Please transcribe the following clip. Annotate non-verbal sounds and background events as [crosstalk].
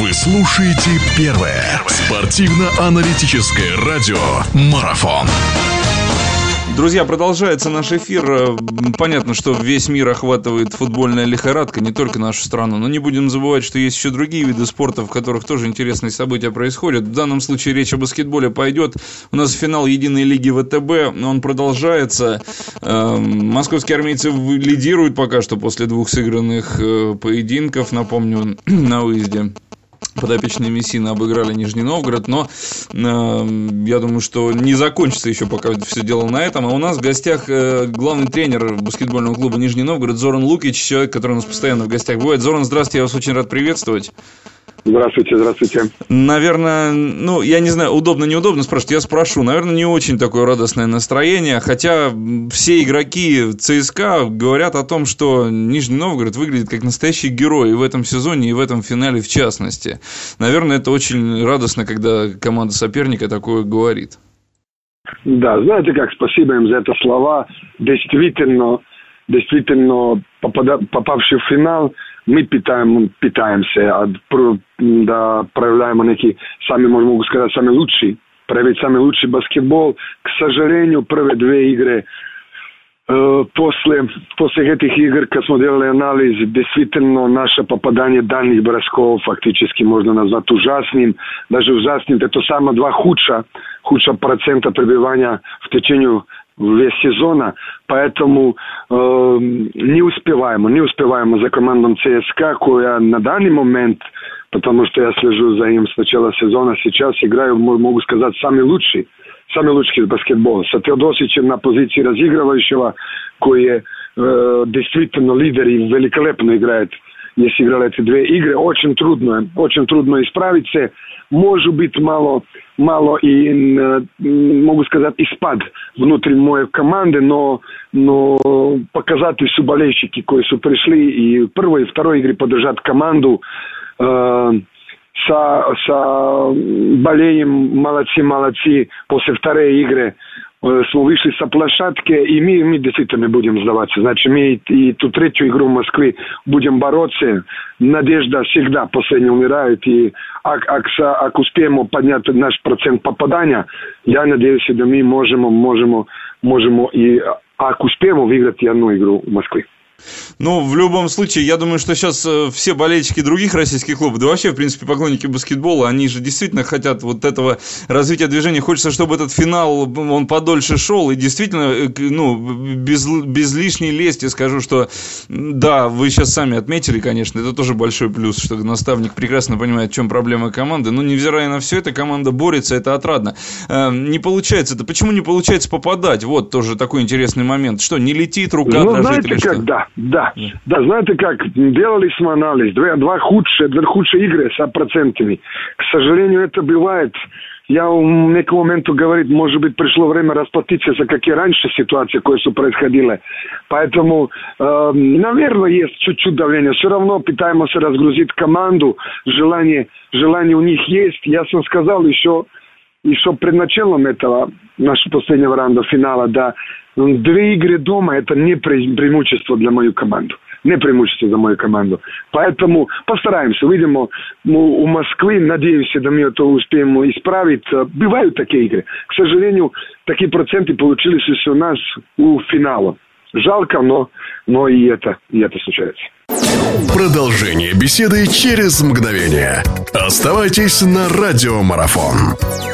Вы слушаете первое спортивно-аналитическое радио «Марафон». Друзья, продолжается наш эфир. Понятно, что весь мир охватывает футбольная лихорадка, не только нашу страну. Но не будем забывать, что есть еще другие виды спорта, в которых тоже интересные события происходят. В данном случае речь о баскетболе пойдет. У нас финал Единой лиги ВТБ, он продолжается. Э, московские армейцы лидируют пока что после двух сыгранных э, поединков, напомню, [clears throat] на выезде подопечные Мессины обыграли Нижний Новгород, но э, я думаю, что не закончится еще пока все дело на этом. А у нас в гостях э, главный тренер баскетбольного клуба Нижний Новгород Зоран Лукич, человек, который у нас постоянно в гостях бывает. Зоран, здравствуйте, я вас очень рад приветствовать. Здравствуйте, здравствуйте. Наверное, ну, я не знаю, удобно, неудобно спрашивать, я спрошу. Наверное, не очень такое радостное настроение, хотя все игроки ЦСКА говорят о том, что Нижний Новгород выглядит как настоящий герой и в этом сезоне, и в этом финале в частности. Наверное, это очень радостно, когда команда соперника такое говорит. Да, знаете как, спасибо им за это слова. Действительно, действительно, попада, попавший в финал – ми питаем, питаемся, а да проявляем некий, сами, могу сказать, самый лучший, проявить самый лучший баскетбол. К сожалению, первые две игры после, после этих игр, когда мы делали анализ, действительно наше попадание дальних бросков фактически можно назвать ужасным. Даже ужасным. Это самое два худшего, худшего процента пребывания в течение весь сезона, поэтому э, не успеваем, не успеваем за командом ЦСКА, кое на данный момент, потому что я слежу за ним с начала сезона, сейчас играю, могу сказать, самый лучший, самый лучший баскетбол. С Теодосичем на позиции разыгрывающего, кое э, действительно лидер и великолепно играет если играли эти две игры. Очень трудно, очень трудно исправиться. Может быть, мало, мало и, э, могу сказать, и спад внутри моей команды, но, но показатели все болельщики, которые пришли и первой, и второй игре поддержать команду, э, со, со болеем молодцы, молодцы. После второй игры Э, smo вышли sa площадки, и мы, мы действительно будем сдаваться. Значит, мы и ту третью игру в Москве будем бороться. Надежда всегда последняя умирает. И ак, ак, ак успеем поднять наш процент попадания, я надеюсь, что мы можем, можем, можем и ак успеем выиграть одну игру в Москве. Ну, в любом случае, я думаю, что сейчас э, все болельщики других российских клубов, да вообще, в принципе, поклонники баскетбола, они же действительно хотят вот этого развития движения. Хочется, чтобы этот финал, он подольше шел. И действительно, э, ну, без, без лишней лести скажу, что да, вы сейчас сами отметили, конечно, это тоже большой плюс, что наставник прекрасно понимает, в чем проблема команды. Но невзирая на все это, команда борется, это отрадно. Э, не получается это. Почему не получается попадать? Вот тоже такой интересный момент. Что, не летит рука ну, дрожит знаете, или как, что? Да, да, да, знаете как, делали мы анализ, два, два худшие, две худшие игры с процентами. К сожалению, это бывает. Я в неком моменту говорит, может быть, пришло время расплатиться за какие раньше ситуации, кое что происходило. Поэтому, э, наверное, есть чуть-чуть давление. Все равно пытаемся разгрузить команду. Желание, желание у них есть. Я сам сказал еще, еще пред началом этого нашего последнего раунда финала, да, Две игры дома – это не преимущество для мою команду. Не преимущество за мою команду. Поэтому постараемся. Выйдем у Москвы. Надеюсь, что мы это успеем исправить. Бывают такие игры. К сожалению, такие проценты получились у нас у финала. Жалко, но, но и это, и это случается. Продолжение беседы через мгновение. Оставайтесь на радиомарафон.